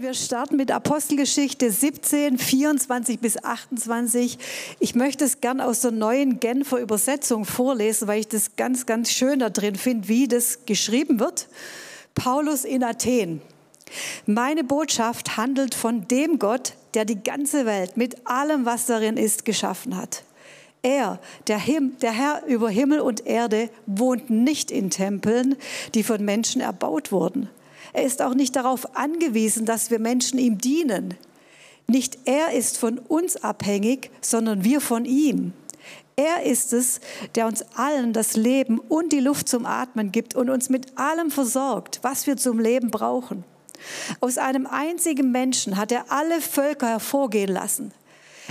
wir starten mit Apostelgeschichte 17, 24 bis 28. Ich möchte es gern aus der neuen Genfer Übersetzung vorlesen, weil ich das ganz, ganz schön da drin finde, wie das geschrieben wird. Paulus in Athen. Meine Botschaft handelt von dem Gott, der die ganze Welt mit allem, was darin ist, geschaffen hat. Er, der, Him, der Herr über Himmel und Erde, wohnt nicht in Tempeln, die von Menschen erbaut wurden. Er ist auch nicht darauf angewiesen, dass wir Menschen ihm dienen. Nicht er ist von uns abhängig, sondern wir von ihm. Er ist es, der uns allen das Leben und die Luft zum Atmen gibt und uns mit allem versorgt, was wir zum Leben brauchen. Aus einem einzigen Menschen hat er alle Völker hervorgehen lassen.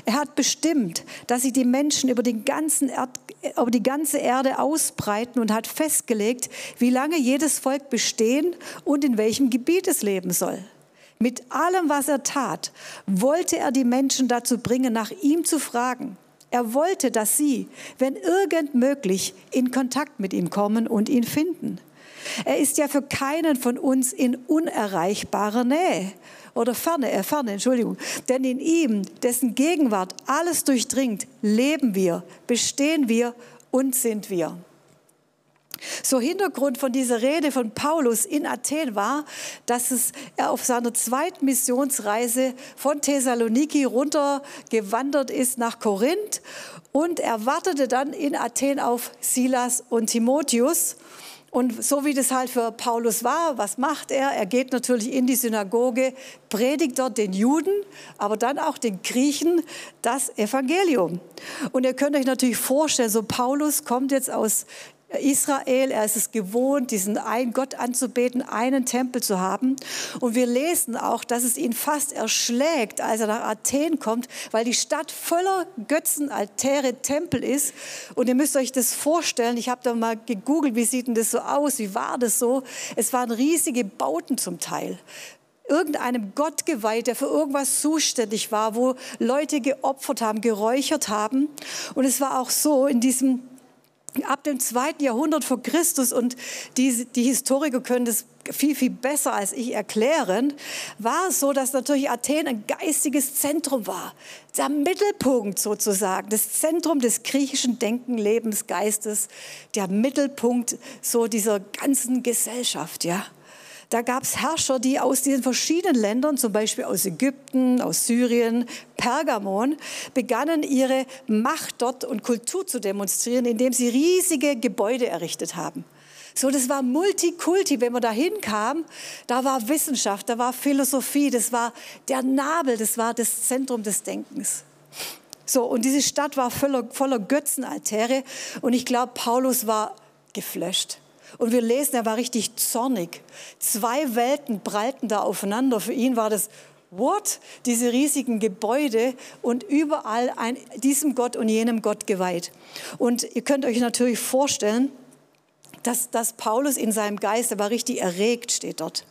Er hat bestimmt, dass sich die Menschen über, den ganzen Erd, über die ganze Erde ausbreiten und hat festgelegt, wie lange jedes Volk bestehen und in welchem Gebiet es leben soll. Mit allem, was er tat, wollte er die Menschen dazu bringen, nach ihm zu fragen. Er wollte, dass sie, wenn irgend möglich, in Kontakt mit ihm kommen und ihn finden. Er ist ja für keinen von uns in unerreichbarer Nähe oder Ferne, äh, Ferne, Entschuldigung. Denn in ihm, dessen Gegenwart alles durchdringt, leben wir, bestehen wir und sind wir. So Hintergrund von dieser Rede von Paulus in Athen war, dass es, er auf seiner zweiten Missionsreise von Thessaloniki runter gewandert ist nach Korinth und er wartete dann in Athen auf Silas und Timotheus. Und so wie das halt für Paulus war, was macht er? Er geht natürlich in die Synagoge, predigt dort den Juden, aber dann auch den Griechen das Evangelium. Und ihr könnt euch natürlich vorstellen, so Paulus kommt jetzt aus Israel, er ist es gewohnt, diesen einen Gott anzubeten, einen Tempel zu haben. Und wir lesen auch, dass es ihn fast erschlägt, als er nach Athen kommt, weil die Stadt voller Götzen, Altäre, Tempel ist. Und ihr müsst euch das vorstellen, ich habe da mal gegoogelt, wie sieht denn das so aus, wie war das so? Es waren riesige Bauten zum Teil irgendeinem Gott geweiht, der für irgendwas zuständig war, wo Leute geopfert haben, geräuchert haben. Und es war auch so in diesem ab dem zweiten Jahrhundert vor Christus, und die, die Historiker können das viel, viel besser als ich erklären, war es so, dass natürlich Athen ein geistiges Zentrum war. Der Mittelpunkt sozusagen, das Zentrum des griechischen Denken, Lebens, Geistes, der Mittelpunkt so dieser ganzen Gesellschaft, ja. Da gab es Herrscher, die aus diesen verschiedenen Ländern, zum Beispiel aus Ägypten, aus Syrien, Pergamon, begannen ihre Macht dort und Kultur zu demonstrieren, indem sie riesige Gebäude errichtet haben. So, das war Multikulti. Wenn man da hinkam, da war Wissenschaft, da war Philosophie, das war der Nabel, das war das Zentrum des Denkens. So, und diese Stadt war voller, voller Götzenaltäre. Und ich glaube, Paulus war geflasht. Und wir lesen, er war richtig zornig. Zwei Welten prallten da aufeinander. Für ihn war das, what? Diese riesigen Gebäude und überall ein, diesem Gott und jenem Gott geweiht. Und ihr könnt euch natürlich vorstellen, dass, dass Paulus in seinem Geist, er war richtig erregt, steht dort.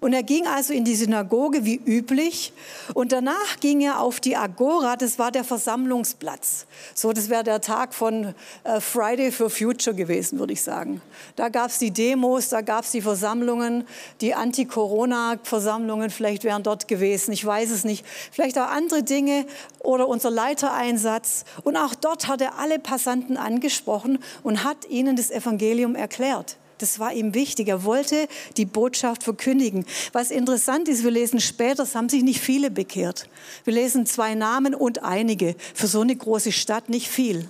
Und er ging also in die Synagoge wie üblich und danach ging er auf die Agora, das war der Versammlungsplatz. So, das wäre der Tag von äh, Friday for Future gewesen, würde ich sagen. Da gab es die Demos, da gab es die Versammlungen, die Anti-Corona-Versammlungen vielleicht wären dort gewesen, ich weiß es nicht. Vielleicht auch andere Dinge oder unser Leitereinsatz. Und auch dort hat er alle Passanten angesprochen und hat ihnen das Evangelium erklärt. Das war ihm wichtig. Er wollte die Botschaft verkündigen. Was interessant ist, wir lesen später, es haben sich nicht viele bekehrt. Wir lesen zwei Namen und einige. Für so eine große Stadt nicht viel.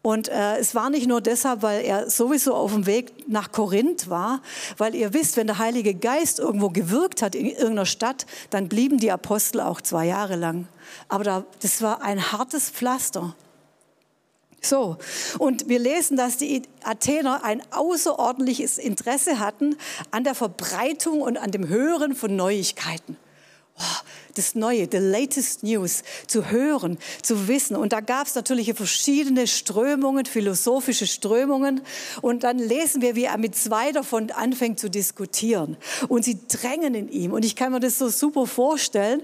Und äh, es war nicht nur deshalb, weil er sowieso auf dem Weg nach Korinth war, weil ihr wisst, wenn der Heilige Geist irgendwo gewirkt hat in irgendeiner Stadt, dann blieben die Apostel auch zwei Jahre lang. Aber da, das war ein hartes Pflaster. So, und wir lesen, dass die Athener ein außerordentliches Interesse hatten an der Verbreitung und an dem Hören von Neuigkeiten. Das Neue, the latest news, zu hören, zu wissen. Und da gab es natürlich verschiedene Strömungen, philosophische Strömungen. Und dann lesen wir, wie er mit zwei davon anfängt zu diskutieren. Und sie drängen in ihm. Und ich kann mir das so super vorstellen,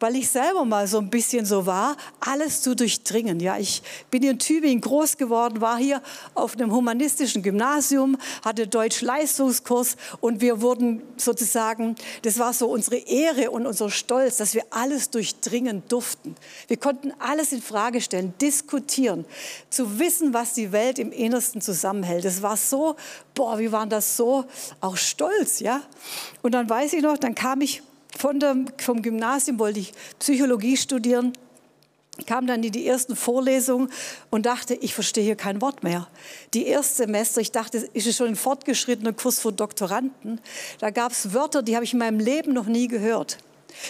weil ich selber mal so ein bisschen so war, alles zu durchdringen. Ja, ich bin in Tübingen groß geworden, war hier auf einem humanistischen Gymnasium, hatte Deutsch-Leistungskurs und wir wurden sozusagen, das war so unsere Ehre und unser Stolz, dass wir alles durchdringen durften. Wir konnten alles in Frage stellen, diskutieren, zu wissen, was die Welt im Innersten zusammenhält. Das war so, boah, wir waren das so auch stolz, ja. Und dann weiß ich noch, dann kam ich von dem, vom Gymnasium wollte ich Psychologie studieren, kam dann in die ersten Vorlesungen und dachte, ich verstehe hier kein Wort mehr. Die erste Semester, ich dachte, ist es schon ein fortgeschrittener Kurs für Doktoranden. Da gab es Wörter, die habe ich in meinem Leben noch nie gehört.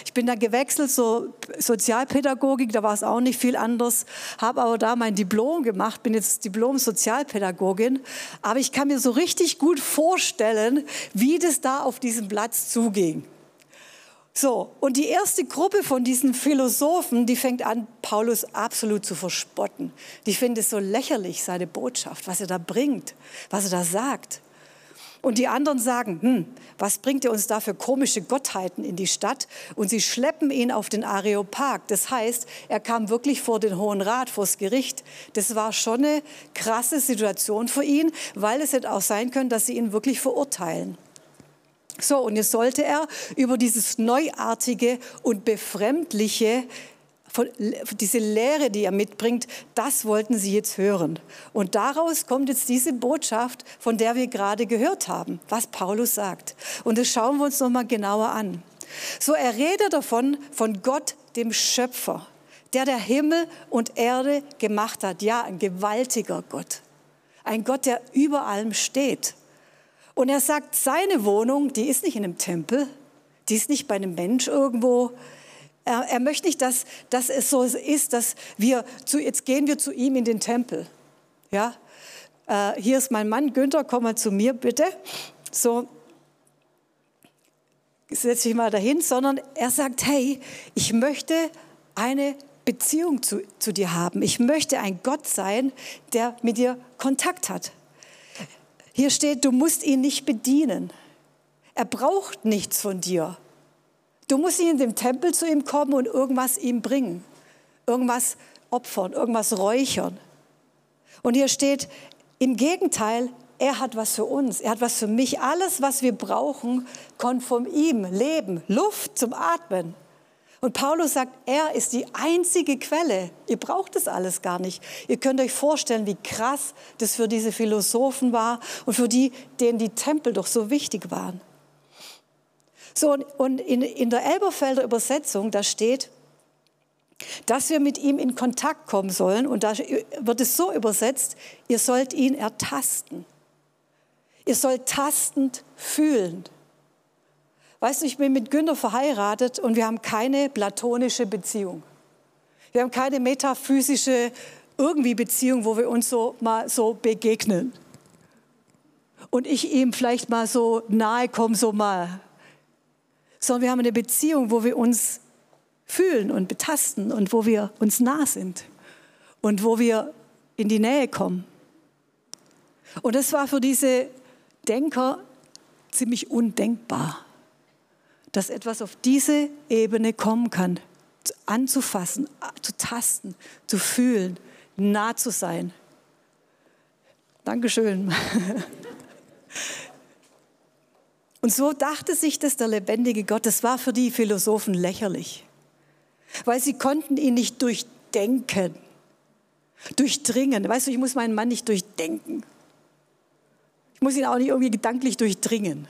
Ich bin dann gewechselt zur Sozialpädagogik, da war es auch nicht viel anders, habe aber da mein Diplom gemacht, bin jetzt Diplom-Sozialpädagogin. Aber ich kann mir so richtig gut vorstellen, wie das da auf diesem Platz zuging. So, und die erste Gruppe von diesen Philosophen, die fängt an, Paulus absolut zu verspotten. Die finden es so lächerlich, seine Botschaft, was er da bringt, was er da sagt. Und die anderen sagen, hm, was bringt er uns da für komische Gottheiten in die Stadt? Und sie schleppen ihn auf den Areopag. Das heißt, er kam wirklich vor den Hohen Rat, vors Gericht. Das war schon eine krasse Situation für ihn, weil es hätte auch sein können, dass sie ihn wirklich verurteilen. So, und jetzt sollte er über dieses Neuartige und Befremdliche, diese Lehre, die er mitbringt, das wollten sie jetzt hören. Und daraus kommt jetzt diese Botschaft, von der wir gerade gehört haben, was Paulus sagt. Und das schauen wir uns nochmal genauer an. So, er redet davon, von Gott, dem Schöpfer, der der Himmel und Erde gemacht hat. Ja, ein gewaltiger Gott. Ein Gott, der über allem steht. Und er sagt, seine Wohnung, die ist nicht in einem Tempel, die ist nicht bei einem Mensch irgendwo. Er, er möchte nicht, dass, dass es so ist, dass wir, zu, jetzt gehen wir zu ihm in den Tempel. Ja, äh, hier ist mein Mann, Günther, komm mal zu mir bitte. So, setz dich mal dahin, sondern er sagt, hey, ich möchte eine Beziehung zu, zu dir haben. Ich möchte ein Gott sein, der mit dir Kontakt hat. Hier steht, du musst ihn nicht bedienen. Er braucht nichts von dir. Du musst nicht in den Tempel zu ihm kommen und irgendwas ihm bringen. Irgendwas opfern, irgendwas räuchern. Und hier steht, im Gegenteil, er hat was für uns, er hat was für mich. Alles, was wir brauchen, kommt von ihm. Leben, Luft zum Atmen. Und Paulus sagt, er ist die einzige Quelle. Ihr braucht das alles gar nicht. Ihr könnt euch vorstellen, wie krass das für diese Philosophen war und für die, denen die Tempel doch so wichtig waren. So, und in, in der Elberfelder Übersetzung, da steht, dass wir mit ihm in Kontakt kommen sollen. Und da wird es so übersetzt, ihr sollt ihn ertasten. Ihr sollt tastend fühlen. Weißt du, ich bin mit Günther verheiratet und wir haben keine platonische Beziehung. Wir haben keine metaphysische irgendwie Beziehung, wo wir uns so mal so begegnen. Und ich ihm vielleicht mal so nahe komme, so mal. Sondern wir haben eine Beziehung, wo wir uns fühlen und betasten und wo wir uns nah sind und wo wir in die Nähe kommen. Und das war für diese Denker ziemlich undenkbar dass etwas auf diese Ebene kommen kann, anzufassen, zu tasten, zu fühlen, nah zu sein. Dankeschön. Und so dachte sich das der lebendige Gott. Das war für die Philosophen lächerlich, weil sie konnten ihn nicht durchdenken, durchdringen. Weißt du, ich muss meinen Mann nicht durchdenken. Ich muss ihn auch nicht irgendwie gedanklich durchdringen.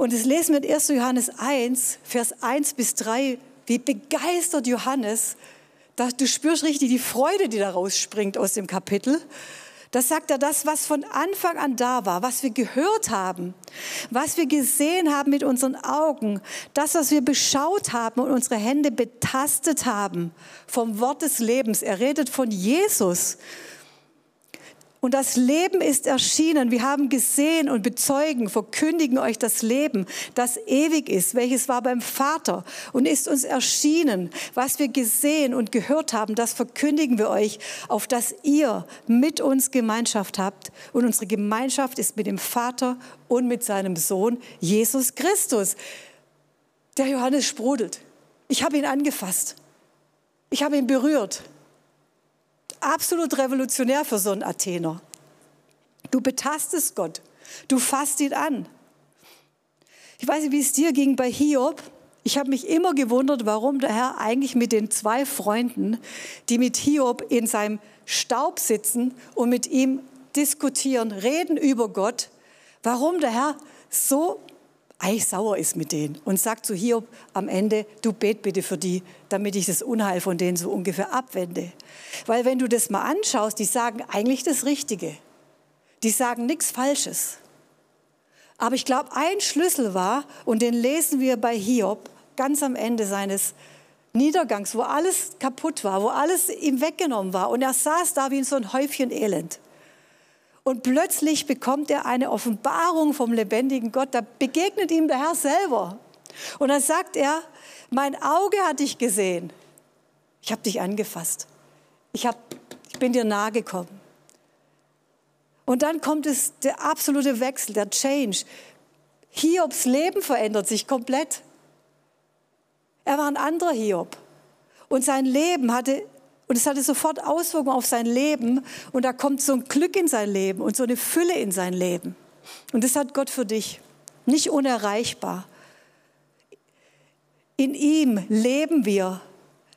Und das lesen wir in 1. Johannes 1, Vers 1 bis 3, wie begeistert Johannes, du spürst richtig die Freude, die da rausspringt aus dem Kapitel. Das sagt er, das, was von Anfang an da war, was wir gehört haben, was wir gesehen haben mit unseren Augen, das, was wir beschaut haben und unsere Hände betastet haben vom Wort des Lebens. Er redet von Jesus. Und das Leben ist erschienen. Wir haben gesehen und bezeugen, verkündigen euch das Leben, das ewig ist, welches war beim Vater und ist uns erschienen. Was wir gesehen und gehört haben, das verkündigen wir euch, auf dass ihr mit uns Gemeinschaft habt. Und unsere Gemeinschaft ist mit dem Vater und mit seinem Sohn Jesus Christus. Der Johannes sprudelt. Ich habe ihn angefasst. Ich habe ihn berührt absolut revolutionär für so einen Athener. Du betastest Gott. Du fasst ihn an. Ich weiß nicht, wie es dir ging bei Hiob. Ich habe mich immer gewundert, warum der Herr eigentlich mit den zwei Freunden, die mit Hiob in seinem Staub sitzen und mit ihm diskutieren, reden über Gott, warum der Herr so eigentlich sauer ist mit denen und sagt zu Hiob am Ende, du bet bitte für die, damit ich das Unheil von denen so ungefähr abwende. Weil wenn du das mal anschaust, die sagen eigentlich das Richtige. Die sagen nichts Falsches. Aber ich glaube, ein Schlüssel war, und den lesen wir bei Hiob ganz am Ende seines Niedergangs, wo alles kaputt war, wo alles ihm weggenommen war. Und er saß da wie in so ein Häufchen Elend. Und plötzlich bekommt er eine Offenbarung vom lebendigen Gott. Da begegnet ihm der Herr selber. Und dann sagt er, mein Auge hat dich gesehen. Ich habe dich angefasst. Ich, hab, ich bin dir nahe gekommen. Und dann kommt es der absolute Wechsel, der Change. Hiobs Leben verändert sich komplett. Er war ein anderer Hiob. Und sein Leben hatte und es hatte sofort Auswirkungen auf sein Leben. Und da kommt so ein Glück in sein Leben und so eine Fülle in sein Leben. Und das hat Gott für dich. Nicht unerreichbar. In ihm leben wir,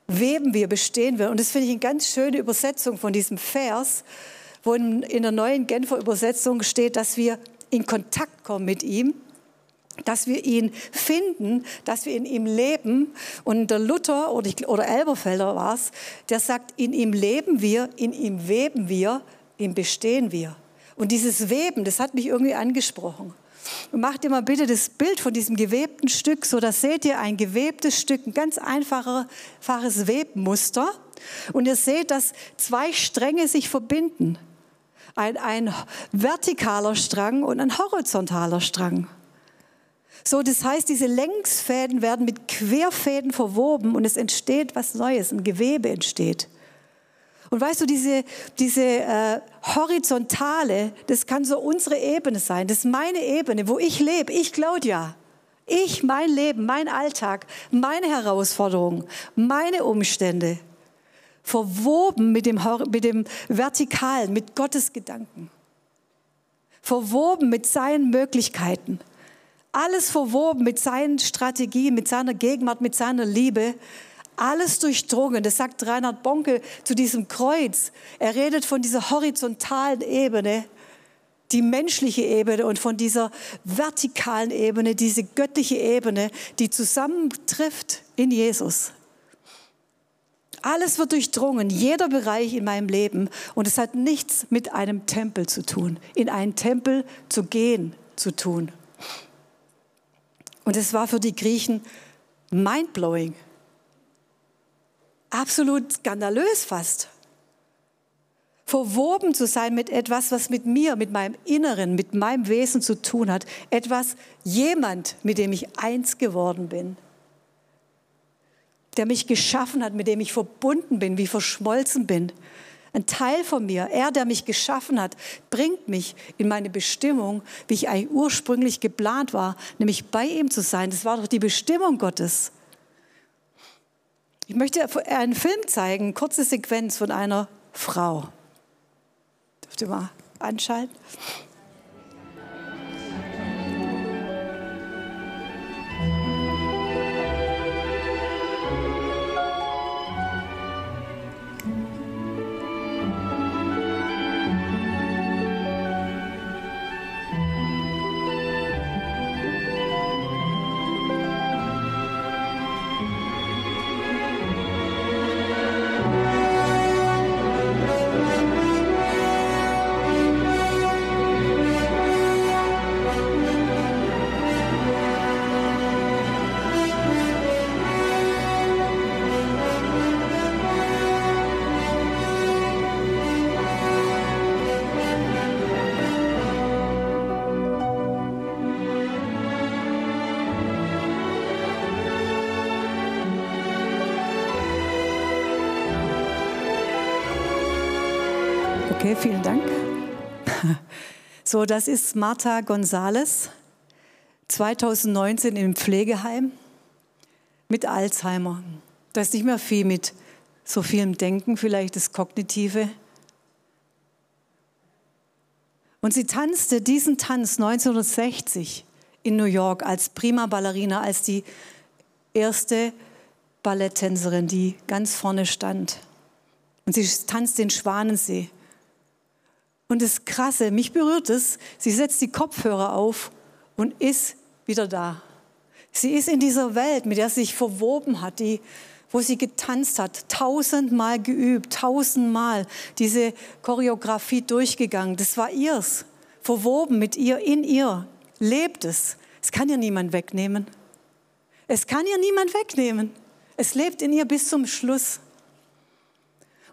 weben wir, bestehen wir. Und das finde ich eine ganz schöne Übersetzung von diesem Vers, wo in, der neuen Genfer Übersetzung steht, dass wir in Kontakt kommen mit ihm dass wir ihn finden, dass wir in ihm leben. Und der Luther oder, oder Elberfelder war es, der sagt, in ihm leben wir, in ihm weben wir, in bestehen wir. Und dieses Weben, das hat mich irgendwie angesprochen. Und macht ihr mal bitte das Bild von diesem gewebten Stück, so da seht ihr ein gewebtes Stück, ein ganz einfaches Webmuster. Und ihr seht, dass zwei Stränge sich verbinden. Ein, ein vertikaler Strang und ein horizontaler Strang. So, das heißt, diese Längsfäden werden mit Querfäden verwoben und es entsteht was Neues, ein Gewebe entsteht. Und weißt du, diese, diese äh, horizontale, das kann so unsere Ebene sein, das ist meine Ebene, wo ich lebe, ich Claudia. Ich, mein Leben, mein Alltag, meine Herausforderungen, meine Umstände, verwoben mit dem, mit dem Vertikalen, mit Gottes Gedanken, verwoben mit seinen Möglichkeiten alles verwoben mit seinen Strategien, mit seiner Gegenwart, mit seiner Liebe. Alles durchdrungen. Das sagt Reinhard Bonke zu diesem Kreuz. Er redet von dieser horizontalen Ebene, die menschliche Ebene und von dieser vertikalen Ebene, diese göttliche Ebene, die zusammentrifft in Jesus. Alles wird durchdrungen, jeder Bereich in meinem Leben. Und es hat nichts mit einem Tempel zu tun, in einen Tempel zu gehen zu tun. Und es war für die Griechen mindblowing. Absolut skandalös fast. Verwoben zu sein mit etwas, was mit mir, mit meinem Inneren, mit meinem Wesen zu tun hat. Etwas, jemand, mit dem ich eins geworden bin. Der mich geschaffen hat, mit dem ich verbunden bin, wie verschmolzen bin ein Teil von mir, er, der mich geschaffen hat, bringt mich in meine Bestimmung, wie ich eigentlich ursprünglich geplant war, nämlich bei ihm zu sein. Das war doch die Bestimmung Gottes. Ich möchte einen Film zeigen, eine kurze Sequenz von einer Frau. Dürft ihr mal anschalten? Vielen Dank. So, das ist Martha Gonzales, 2019 im Pflegeheim mit Alzheimer. Da ist nicht mehr viel mit so vielem Denken, vielleicht das Kognitive. Und sie tanzte diesen Tanz 1960 in New York als prima Ballerina, als die erste Balletttänzerin, die ganz vorne stand. Und sie tanzt den Schwanensee. Und das Krasse, mich berührt es, sie setzt die Kopfhörer auf und ist wieder da. Sie ist in dieser Welt, mit der sie sich verwoben hat, die, wo sie getanzt hat, tausendmal geübt, tausendmal diese Choreografie durchgegangen. Das war ihrs, verwoben mit ihr, in ihr, lebt es. Es kann ihr niemand wegnehmen. Es kann ihr niemand wegnehmen. Es lebt in ihr bis zum Schluss.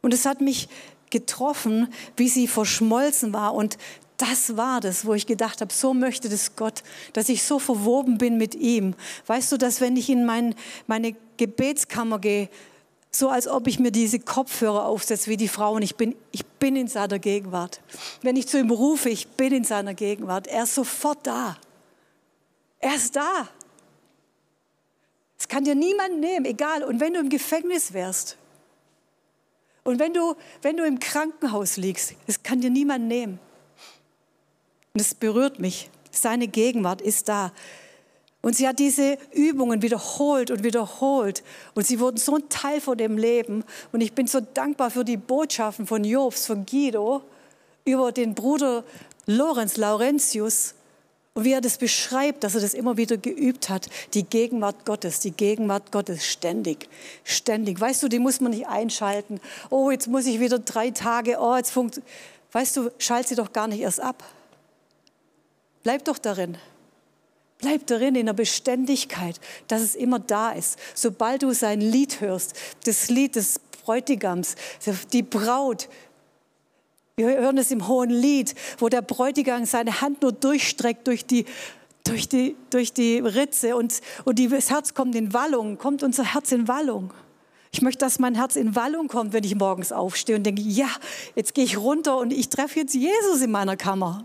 Und es hat mich getroffen, wie sie verschmolzen war. Und das war das, wo ich gedacht habe, so möchte das Gott, dass ich so verwoben bin mit ihm. Weißt du, dass wenn ich in mein, meine Gebetskammer gehe, so als ob ich mir diese Kopfhörer aufsetze wie die Frauen, ich bin, ich bin in seiner Gegenwart. Wenn ich zu ihm rufe, ich bin in seiner Gegenwart. Er ist sofort da. Er ist da. Es kann dir niemand nehmen, egal. Und wenn du im Gefängnis wärst, und wenn du, wenn du im Krankenhaus liegst, es kann dir niemand nehmen. Und es berührt mich. Seine Gegenwart ist da. Und sie hat diese Übungen wiederholt und wiederholt. Und sie wurden so ein Teil von dem Leben. Und ich bin so dankbar für die Botschaften von Jobs, von Guido, über den Bruder Lorenz Laurentius, und wie er das beschreibt, dass er das immer wieder geübt hat, die Gegenwart Gottes, die Gegenwart Gottes ständig, ständig. Weißt du, die muss man nicht einschalten. Oh, jetzt muss ich wieder drei Tage, oh, jetzt funkt. Weißt du, schalt sie doch gar nicht erst ab. Bleib doch darin. Bleib darin in der Beständigkeit, dass es immer da ist. Sobald du sein Lied hörst, das Lied des Bräutigams, die Braut, wir hören es im Hohen Lied, wo der Bräutigam seine Hand nur durchstreckt durch die, durch die, durch die Ritze und, und das Herz kommt in Wallung, kommt unser Herz in Wallung. Ich möchte, dass mein Herz in Wallung kommt, wenn ich morgens aufstehe und denke, ja, jetzt gehe ich runter und ich treffe jetzt Jesus in meiner Kammer.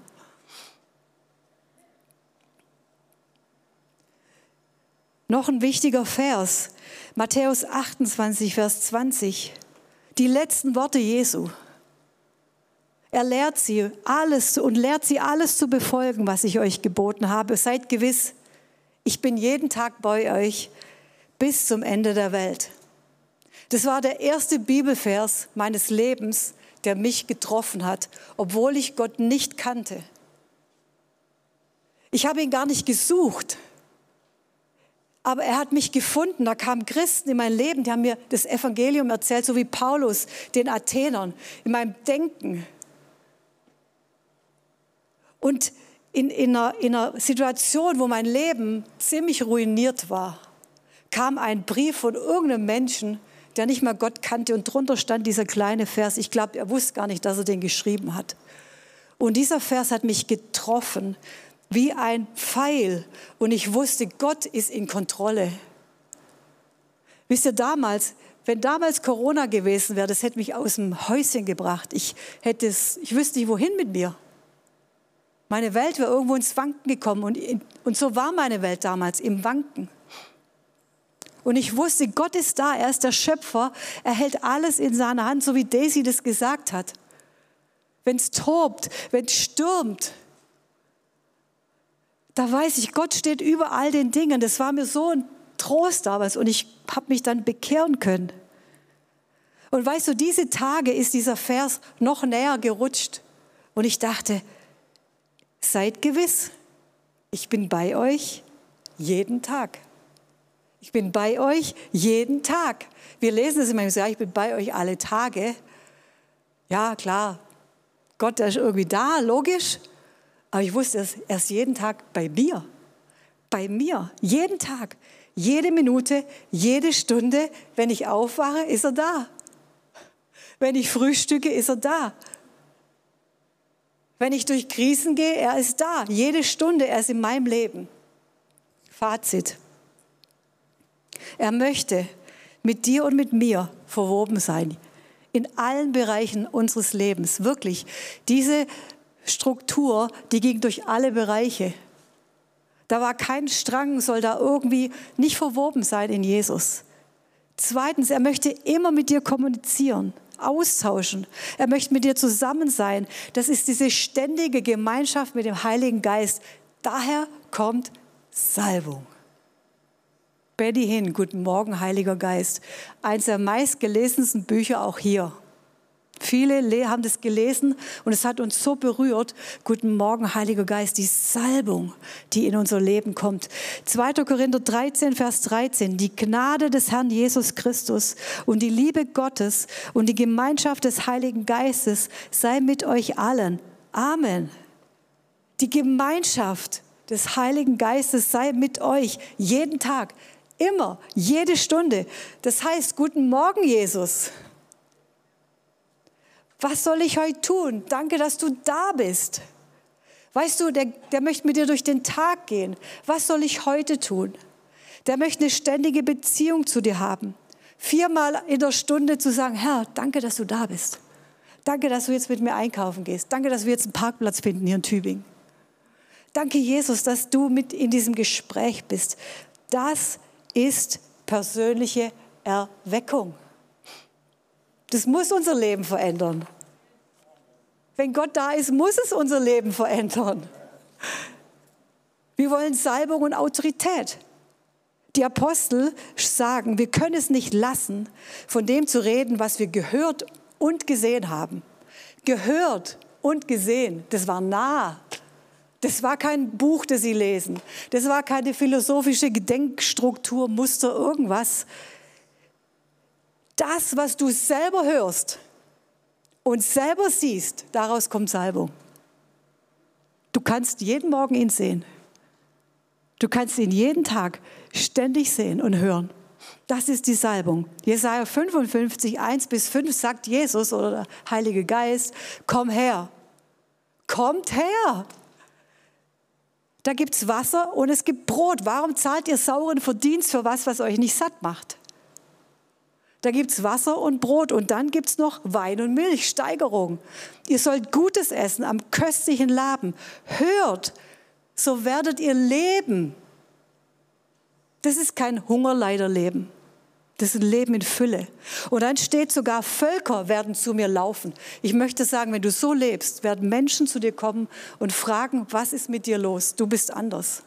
Noch ein wichtiger Vers, Matthäus 28, Vers 20. Die letzten Worte Jesu. Er lehrt sie alles und lehrt sie alles zu befolgen, was ich euch geboten habe. Seid gewiss, ich bin jeden Tag bei euch bis zum Ende der Welt. Das war der erste Bibelvers meines Lebens, der mich getroffen hat, obwohl ich Gott nicht kannte. Ich habe ihn gar nicht gesucht, aber er hat mich gefunden. Da kamen Christen in mein Leben, die haben mir das Evangelium erzählt, so wie Paulus den Athenern, in meinem Denken. Und in, in, einer, in einer Situation, wo mein Leben ziemlich ruiniert war, kam ein Brief von irgendeinem Menschen, der nicht mal Gott kannte und drunter stand dieser kleine Vers. Ich glaube, er wusste gar nicht, dass er den geschrieben hat. Und dieser Vers hat mich getroffen wie ein Pfeil und ich wusste, Gott ist in Kontrolle. Wisst ihr, damals, wenn damals Corona gewesen wäre, das hätte mich aus dem Häuschen gebracht. Ich hätte es, ich wüsste nicht, wohin mit mir. Meine Welt wäre irgendwo ins Wanken gekommen und, und so war meine Welt damals im Wanken. Und ich wusste, Gott ist da, er ist der Schöpfer, er hält alles in seiner Hand, so wie Daisy das gesagt hat. Wenn es tobt, wenn es stürmt, da weiß ich, Gott steht über all den Dingen. Das war mir so ein Trost damals und ich habe mich dann bekehren können. Und weißt du, diese Tage ist dieser Vers noch näher gerutscht. Und ich dachte, Seid gewiss, ich bin bei euch jeden Tag. Ich bin bei euch jeden Tag. Wir lesen es immer, ja, ich bin bei euch alle Tage. Ja, klar, Gott ist irgendwie da, logisch. Aber ich wusste, er ist jeden Tag bei mir. Bei mir, jeden Tag, jede Minute, jede Stunde. Wenn ich aufwache, ist er da. Wenn ich frühstücke, ist er da. Wenn ich durch Krisen gehe, er ist da. Jede Stunde, er ist in meinem Leben. Fazit. Er möchte mit dir und mit mir verwoben sein. in allen Bereichen unseres Lebens. Wirklich. Diese Struktur, die ging durch alle Bereiche. Da war kein Strang, soll da irgendwie nicht verwoben sein in Jesus. Zweitens, er möchte immer mit dir kommunizieren, austauschen. Er möchte mit dir zusammen sein. Das ist diese ständige Gemeinschaft mit dem Heiligen Geist. Daher kommt Salbung. Betty Hin, Guten Morgen, Heiliger Geist. Eins der meistgelesensten Bücher auch hier. Viele haben das gelesen und es hat uns so berührt. Guten Morgen, Heiliger Geist, die Salbung, die in unser Leben kommt. 2. Korinther 13, Vers 13. Die Gnade des Herrn Jesus Christus und die Liebe Gottes und die Gemeinschaft des Heiligen Geistes sei mit euch allen. Amen. Die Gemeinschaft des Heiligen Geistes sei mit euch jeden Tag. Immer, jede Stunde. Das heißt, guten Morgen, Jesus. Was soll ich heute tun? Danke, dass du da bist. Weißt du, der, der möchte mit dir durch den Tag gehen. Was soll ich heute tun? Der möchte eine ständige Beziehung zu dir haben. Viermal in der Stunde zu sagen, Herr, danke, dass du da bist. Danke, dass du jetzt mit mir einkaufen gehst. Danke, dass wir jetzt einen Parkplatz finden hier in Tübingen. Danke, Jesus, dass du mit in diesem Gespräch bist. Das ist persönliche Erweckung. Das muss unser Leben verändern. Wenn Gott da ist, muss es unser Leben verändern. Wir wollen Salbung und Autorität. Die Apostel sagen, wir können es nicht lassen, von dem zu reden, was wir gehört und gesehen haben. Gehört und gesehen, das war nah. Das war kein Buch, das sie lesen. Das war keine philosophische Gedenkstruktur, Muster, irgendwas. Das, was du selber hörst und selber siehst, daraus kommt Salbung. Du kannst jeden Morgen ihn sehen. Du kannst ihn jeden Tag ständig sehen und hören. Das ist die Salbung. Jesaja 55, 1 bis 5 sagt Jesus oder der Heilige Geist, komm her. Kommt her. Da gibt es Wasser und es gibt Brot. Warum zahlt ihr sauren Verdienst für was, was euch nicht satt macht? Da gibt es Wasser und Brot und dann gibt es noch Wein und Milch, Steigerung. Ihr sollt Gutes essen am köstlichen Laben. Hört, so werdet ihr leben. Das ist kein Hungerleiderleben. Das ist ein Leben in Fülle. Und dann steht sogar, Völker werden zu mir laufen. Ich möchte sagen, wenn du so lebst, werden Menschen zu dir kommen und fragen, was ist mit dir los? Du bist anders.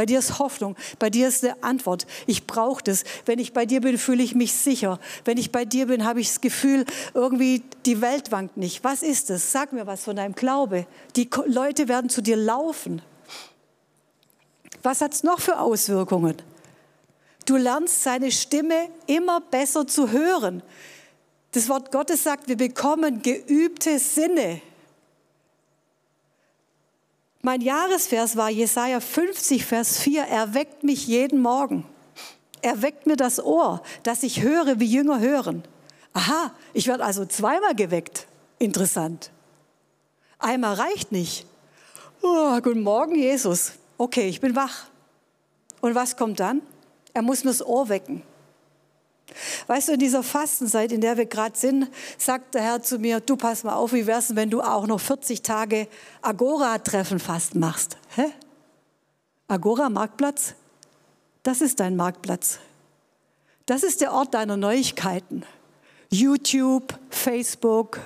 Bei dir ist Hoffnung, bei dir ist eine Antwort. Ich brauche das. Wenn ich bei dir bin, fühle ich mich sicher. Wenn ich bei dir bin, habe ich das Gefühl, irgendwie die Welt wankt nicht. Was ist es? Sag mir was von deinem Glaube. Die Leute werden zu dir laufen. Was hat es noch für Auswirkungen? Du lernst seine Stimme immer besser zu hören. Das Wort Gottes sagt, wir bekommen geübte Sinne. Mein Jahresvers war Jesaja 50, Vers 4. Er weckt mich jeden Morgen. Er weckt mir das Ohr, dass ich höre, wie Jünger hören. Aha, ich werde also zweimal geweckt. Interessant. Einmal reicht nicht. Oh, guten Morgen, Jesus. Okay, ich bin wach. Und was kommt dann? Er muss mir das Ohr wecken. Weißt du, in dieser Fastenzeit, in der wir gerade sind, sagt der Herr zu mir, du pass mal auf, wie wär's, wenn du auch noch 40 Tage Agora-Treffen fast machst? Hä? Agora-Marktplatz? Das ist dein Marktplatz. Das ist der Ort deiner Neuigkeiten. YouTube, Facebook,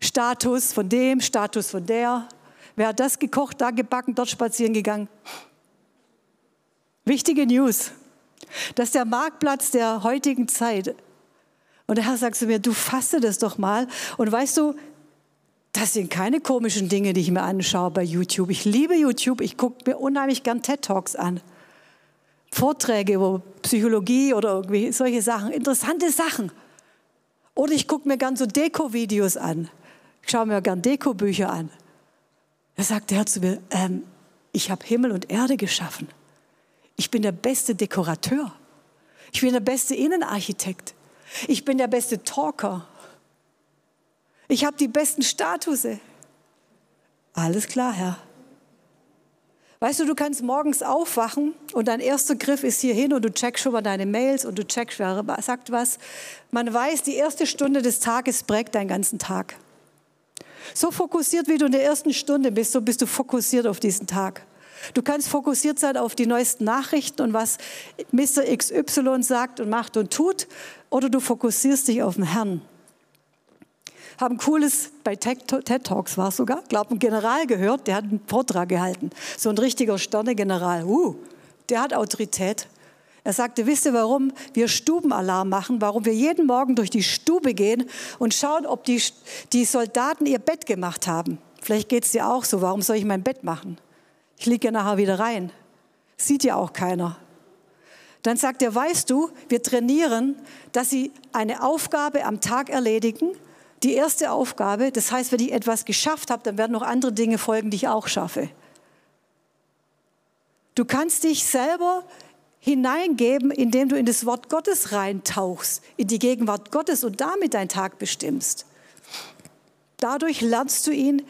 Status von dem, Status von der. Wer hat das gekocht, da gebacken, dort spazieren gegangen? Wichtige News. Das ist der Marktplatz der heutigen Zeit. Und der Herr sagt zu mir, du fasse das doch mal. Und weißt du, das sind keine komischen Dinge, die ich mir anschaue bei YouTube. Ich liebe YouTube. Ich gucke mir unheimlich gern TED Talks an. Vorträge über Psychologie oder irgendwie solche Sachen. Interessante Sachen. Oder ich gucke mir gern so Deko-Videos an. Ich schaue mir gern Deko-Bücher an. Da sagt der Herr zu mir, ähm, ich habe Himmel und Erde geschaffen. Ich bin der beste Dekorateur. Ich bin der beste Innenarchitekt. Ich bin der beste Talker. Ich habe die besten Statuse. Alles klar, Herr. Weißt du, du kannst morgens aufwachen und dein erster Griff ist hier hin und du checkst schon mal deine Mails und du checkst, wer sagt was. Man weiß, die erste Stunde des Tages prägt deinen ganzen Tag. So fokussiert, wie du in der ersten Stunde bist, so bist du fokussiert auf diesen Tag. Du kannst fokussiert sein auf die neuesten Nachrichten und was Mr. XY sagt und macht und tut, oder du fokussierst dich auf den Herrn haben cooles, bei TED Talks war es sogar, glaube ein General gehört, der hat einen Vortrag gehalten. So ein richtiger Sternegeneral. Uh, der hat Autorität. Er sagte, wisst ihr, warum wir Stubenalarm machen, warum wir jeden Morgen durch die Stube gehen und schauen, ob die, die Soldaten ihr Bett gemacht haben. Vielleicht geht es dir auch so, warum soll ich mein Bett machen? Ich liege ja nachher wieder rein. Sieht ja auch keiner. Dann sagt er, weißt du, wir trainieren, dass sie eine Aufgabe am Tag erledigen die erste Aufgabe. Das heißt, wenn ich etwas geschafft habe, dann werden noch andere Dinge folgen, die ich auch schaffe. Du kannst dich selber hineingeben, indem du in das Wort Gottes reintauchst, in die Gegenwart Gottes und damit deinen Tag bestimmst. Dadurch lernst du ihn,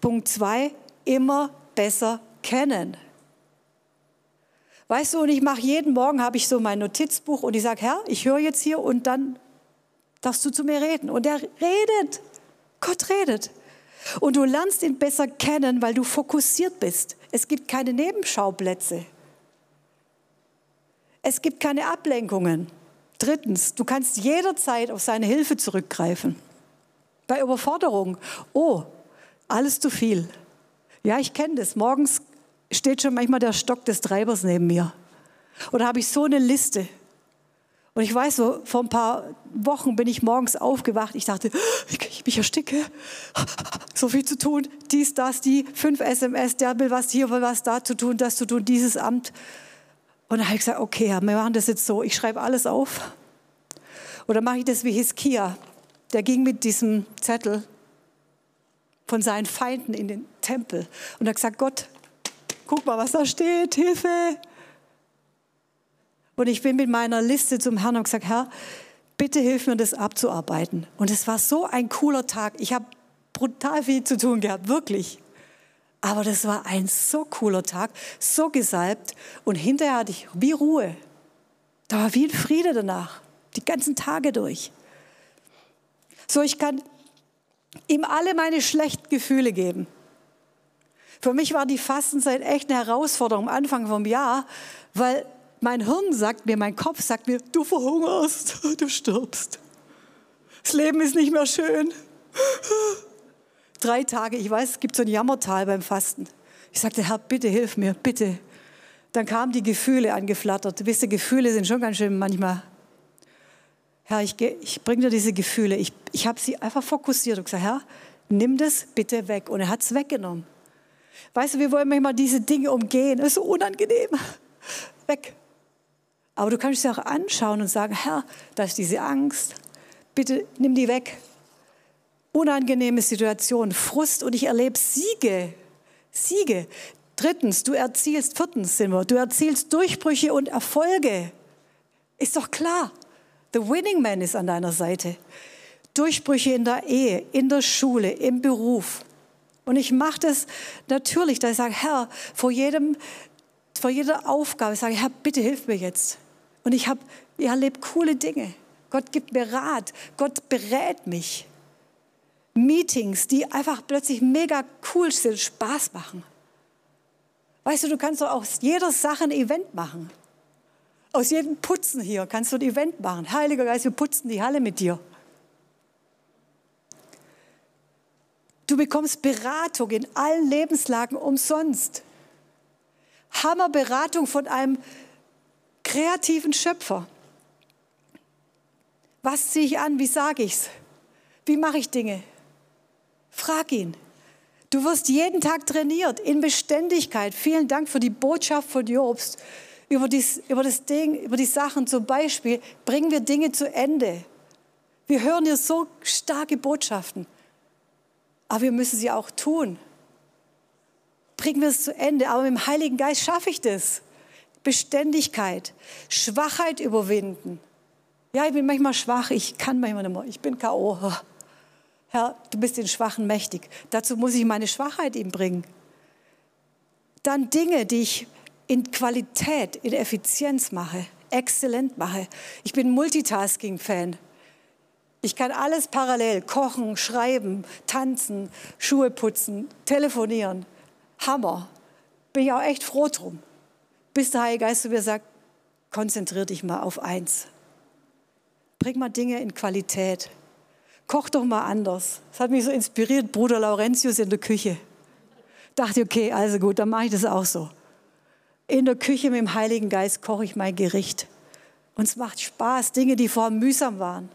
Punkt zwei, immer besser kennen. Weißt du, und ich mache jeden Morgen, habe ich so mein Notizbuch und ich sage, Herr, ich höre jetzt hier und dann darfst du zu mir reden. Und er redet. Gott redet. Und du lernst ihn besser kennen, weil du fokussiert bist. Es gibt keine Nebenschauplätze. Es gibt keine Ablenkungen. Drittens, du kannst jederzeit auf seine Hilfe zurückgreifen. Bei Überforderung, oh, alles zu viel. Ja, ich kenne das. Morgens steht schon manchmal der Stock des Treibers neben mir. Oder habe ich so eine Liste. Und ich weiß, so vor ein paar Wochen bin ich morgens aufgewacht. Ich dachte, ich mich ersticke. So viel zu tun. Dies, das, die, fünf SMS, der will was, hier will was, da zu tun, das zu tun, dieses Amt. Und dann habe ich gesagt, okay, wir machen das jetzt so. Ich schreibe alles auf. Oder mache ich das wie Hiskia. Der ging mit diesem Zettel von seinen Feinden in den Tempel und hat gesagt, Gott, guck mal, was da steht, Hilfe. Und ich bin mit meiner Liste zum Herrn und gesagt, Herr, bitte hilf mir, das abzuarbeiten. Und es war so ein cooler Tag. Ich habe brutal viel zu tun gehabt, wirklich. Aber das war ein so cooler Tag, so gesalbt. Und hinterher hatte ich wie Ruhe. Da war wie ein Friede danach, die ganzen Tage durch. So, ich kann ihm alle meine schlechten Gefühle geben. Für mich war die Fastenzeit echt eine Herausforderung am Anfang vom Jahr, weil mein Hirn sagt mir, mein Kopf sagt mir, du verhungerst, du stirbst. Das Leben ist nicht mehr schön. Drei Tage, ich weiß, es gibt so ein Jammertal beim Fasten. Ich sagte, Herr, bitte hilf mir, bitte. Dann kamen die Gefühle angeflattert. Wisst ihr, Gefühle sind schon ganz schön manchmal. Herr, ich, ich bringe dir diese Gefühle. Ich, ich habe sie einfach fokussiert und gesagt, Herr, nimm das bitte weg. Und er hat es weggenommen. Weißt du, wir wollen manchmal diese Dinge umgehen. Das ist so unangenehm. Weg. Aber du kannst es auch anschauen und sagen, Herr, da ist diese Angst. Bitte nimm die weg. Unangenehme Situation, Frust und ich erlebe Siege. Siege. Drittens, du erzielst, viertens sind wir, du erzielst Durchbrüche und Erfolge. Ist doch klar. The winning man ist an deiner Seite. Durchbrüche in der Ehe, in der Schule, im Beruf. Und ich mache das natürlich, da ich sage, Herr, vor jedem vor jeder Aufgabe sage ich, Herr, bitte hilf mir jetzt. Und ich habe, ich erlebe coole Dinge. Gott gibt mir Rat. Gott berät mich. Meetings, die einfach plötzlich mega cool sind, Spaß machen. Weißt du, du kannst doch aus jeder Sache ein Event machen. Aus jedem Putzen hier kannst du ein Event machen. Heiliger Geist, wir putzen die Halle mit dir. Du bekommst Beratung in allen Lebenslagen umsonst. Hammerberatung von einem kreativen Schöpfer. Was ziehe ich an? Wie sage ich es? Wie mache ich Dinge? Frag ihn. Du wirst jeden Tag trainiert in Beständigkeit. Vielen Dank für die Botschaft von Jobst über, dies, über das Ding, über die Sachen. Zum Beispiel bringen wir Dinge zu Ende. Wir hören hier so starke Botschaften, aber wir müssen sie auch tun bringen wir es zu Ende. Aber mit dem Heiligen Geist schaffe ich das. Beständigkeit, Schwachheit überwinden. Ja, ich bin manchmal schwach, ich kann manchmal nicht mehr, ich bin K.O. Herr, du bist den Schwachen mächtig. Dazu muss ich meine Schwachheit ihm bringen. Dann Dinge, die ich in Qualität, in Effizienz mache, exzellent mache. Ich bin Multitasking-Fan. Ich kann alles parallel, kochen, schreiben, tanzen, Schuhe putzen, telefonieren. Hammer. Bin ich auch echt froh drum. Bis der Heilige Geist zu mir sagt, konzentrier dich mal auf eins. Bring mal Dinge in Qualität. Koch doch mal anders. Das hat mich so inspiriert, Bruder Laurentius in der Küche. Dachte, okay, also gut, dann mache ich das auch so. In der Küche mit dem Heiligen Geist koche ich mein Gericht. Und es macht Spaß, Dinge, die vorher mühsam waren.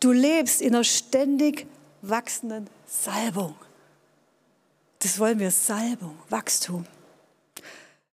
Du lebst in einer ständig wachsenden Salbung. Das wollen wir, Salbung, Wachstum.